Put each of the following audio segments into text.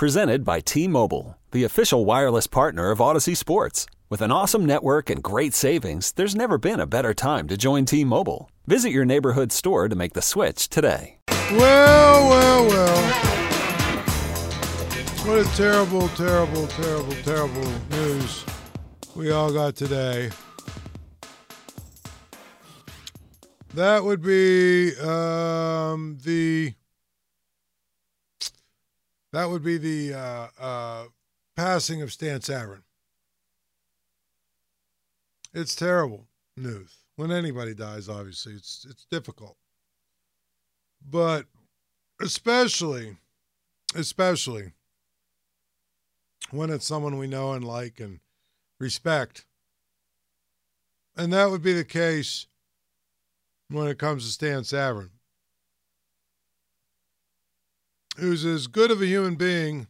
Presented by T Mobile, the official wireless partner of Audacy Sports. With an awesome network and great savings, there's never been a better time to join T Mobile. Visit your neighborhood store to make the switch today. Well, well, well. What a terrible, terrible, terrible, terrible news we all got today. That would be um, the that would be the uh, uh, passing of Stan Savran. It's terrible news. When anybody dies, obviously, it's it's difficult. But especially, especially when it's someone we know and like and respect. And that would be the case when it comes to Stan Savran, who's as good of a human being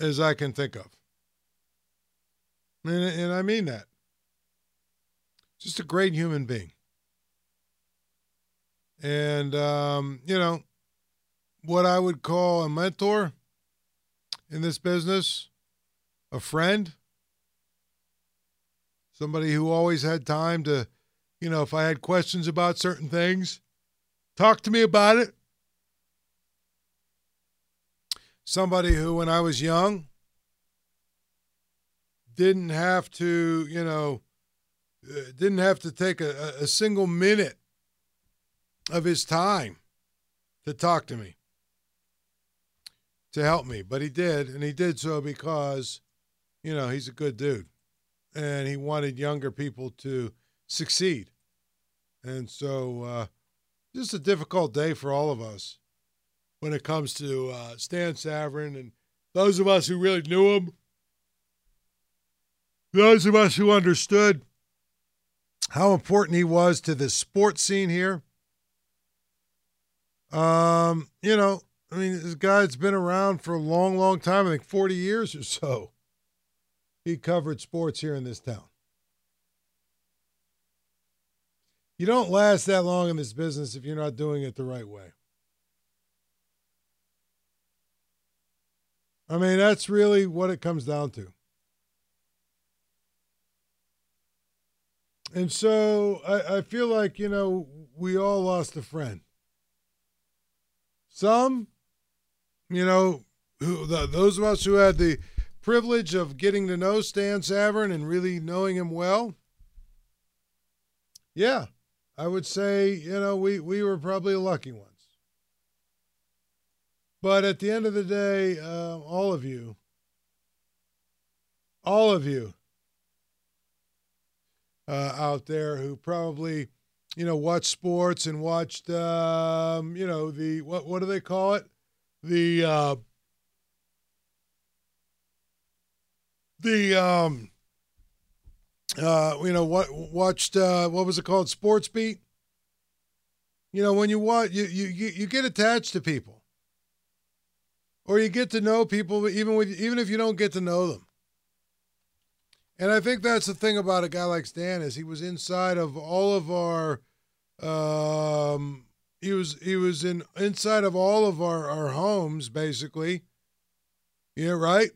as I can think of. And, and I mean that. Just a great human being. And, um, you know, what I would call a mentor in this business, a friend, somebody who always had time to you know, if I had questions about certain things, talk to me about it. Somebody who, when I was young, didn't have to, you know, uh, didn't have to take a, a single minute of his time to talk to me, to help me. But he did, and he did so because, you know, he's a good dude. And he wanted younger people to succeed. And so, uh, just a difficult day for all of us when it comes to uh, Stan Savran and those of us who really knew him, those of us who understood how important he was to the sports scene here. Um, you know, I mean, this guy's been around for a long, long time. I think 40 years or so. He covered sports here in this town. You don't last that long in this business if you're not doing it the right way. I mean, that's really what it comes down to. And so I, I feel like, you know, we all lost a friend. Some, you know, who the, those of us who had the privilege of getting to know Stan Savran and really knowing him well, yeah, I would say, you know, we, we were probably a lucky ones. But at the end of the day, uh, all of you, all of you uh, out there who probably, you know, watched sports and watched, um, you know, the, what, what do they call it? The, uh, the, um, uh, you know, what watched uh, what was it called? Sports Beat. You know, when you watch, you you you get attached to people, or you get to know people, even with even if you don't get to know them. And I think that's the thing about a guy like Stan is he was inside of all of our, um, he was he was in inside of all of our our homes basically. Yeah, right.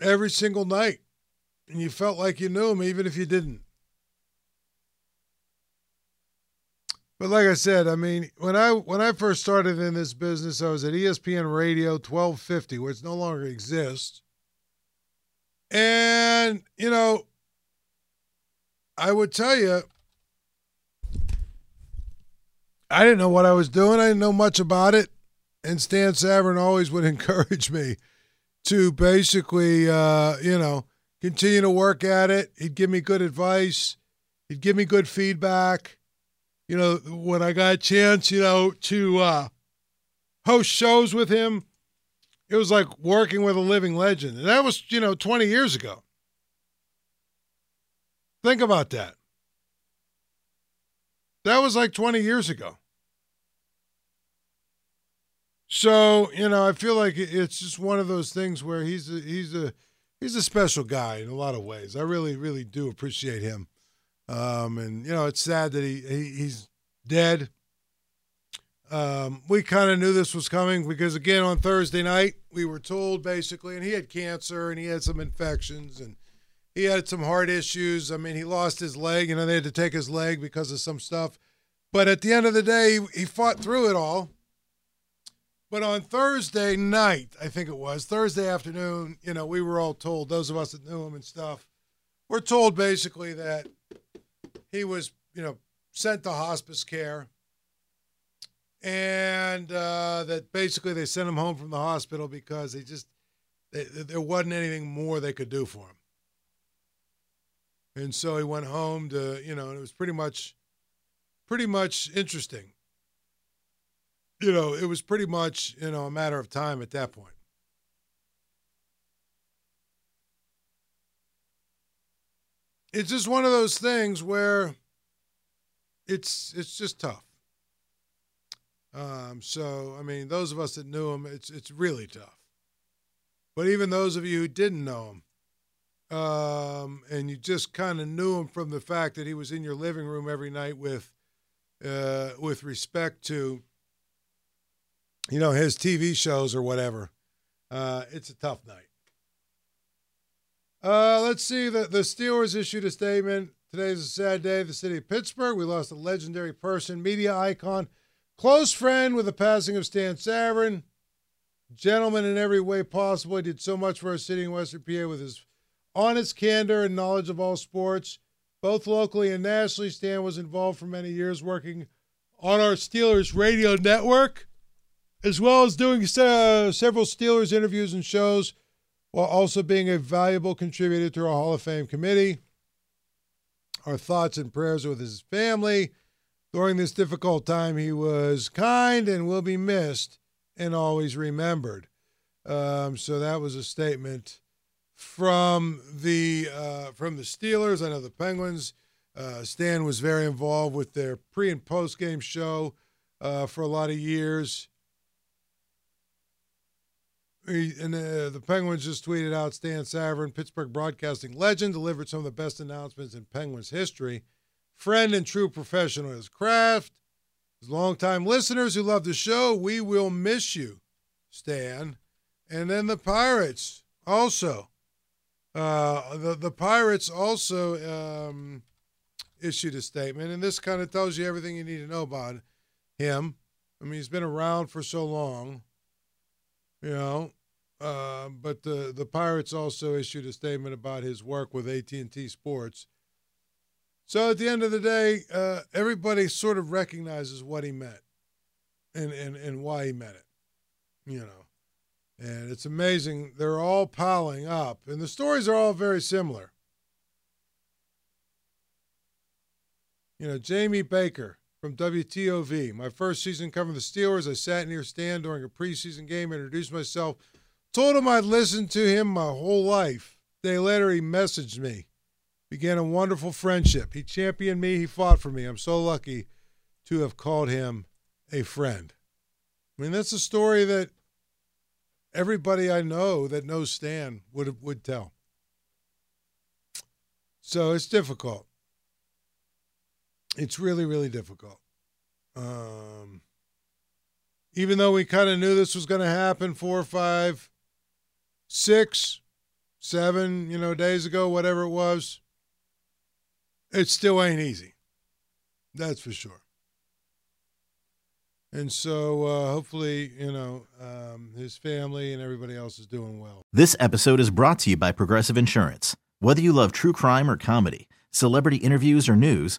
Every single night and you felt like you knew him even if you didn't. But like I said, I mean, when I when I first started in this business, I was at ESPN Radio 1250, which no longer exists. And, you know, I would tell you I didn't know what I was doing. I didn't know much about it. And Stan Savran always would encourage me to basically, uh, you know, continue to work at it. He'd give me good advice. He'd give me good feedback. You know, when I got a chance, you know, to uh, host shows with him, it was like working with a living legend. And that was, you know, 20 years ago. Think about that. That was like 20 years ago. So, you know, I feel like it's just one of those things where he's a, he's a he's a special guy in a lot of ways. I really, really do appreciate him. Um, and you know, it's sad that he, he he's dead. Um, we kind of knew this was coming because, again, on Thursday night, we were told basically, and he had cancer and he had some infections and he had some heart issues. I mean, he lost his leg. You know, they had to take his leg because of some stuff. But at the end of the day, he fought through it all. But on Thursday night, I think it was Thursday afternoon, you know, we were all told, those of us that knew him and stuff, we're told basically that he was, you know, sent to hospice care and uh, that basically they sent him home from the hospital because they just they, there wasn't anything more they could do for him. And so he went home to, you know, and it was pretty much pretty much interesting. You know, it was pretty much, you know, a matter of time at that point. It's just one of those things where it's it's just tough. Um, so I mean, those of us that knew him, it's it's really tough. But even those of you who didn't know him, um, and you just kind of knew him from the fact that he was in your living room every night with, uh, with respect to, you know, his TV shows or whatever. Uh, it's a tough night. Uh, let's see. The, the Steelers issued a statement. Today's a sad day. The city of Pittsburgh. We lost a legendary person, media icon, close friend with the passing of Stan Savran. Gentleman in every way possible. He did so much for our city in Western PA with his honest candor and knowledge of all sports, both locally and nationally. Stan was involved for many years working on our Steelers radio network, as well as doing uh, several Steelers interviews and shows, while also being a valuable contributor to our Hall of Fame committee. Our thoughts and prayers are with his family. During this difficult time, he was kind and will be missed and always remembered. Um, so that was a statement from the uh, from the Steelers. I know the Penguins. Uh, Stan was very involved with their pre and post game show uh, for a lot of years. And uh, the Penguins just tweeted out Stan Savran, Pittsburgh broadcasting legend, delivered some of the best announcements in Penguins history. Friend and true professional in his craft. As longtime listeners who love the show, we will miss you, Stan. And then the Pirates also. Uh, the, the Pirates also um, issued a statement, and this kind of tells you everything you need to know about him. I mean, he's been around for so long, you know. Uh, but the the Pirates also issued a statement about his work with AT and T Sports, so at the end of the day, uh, everybody sort of recognizes what he meant and, and, and why he meant it, you know. And it's amazing. They're all piling up, and the stories are all very similar. You know, Jamie Baker from WTOV. My first season covering the Steelers, I sat near Stan during a preseason game, introduced myself, told him I'd listened to him my whole life. Day later, he messaged me began a wonderful friendship. He championed me, he fought for me. I'm so lucky to have called him a friend. I mean, that's a story that everybody I know that knows Stan would would tell. So it's difficult. It's really, really difficult. Um, even though we kind of knew this was going to happen four, five, six, seven, you know, days ago, whatever it was, it still ain't easy. That's for sure. And so uh, hopefully, you know, um, his family and everybody else is doing well. This episode is brought to you by Progressive Insurance. Whether you love true crime or comedy, celebrity interviews or news,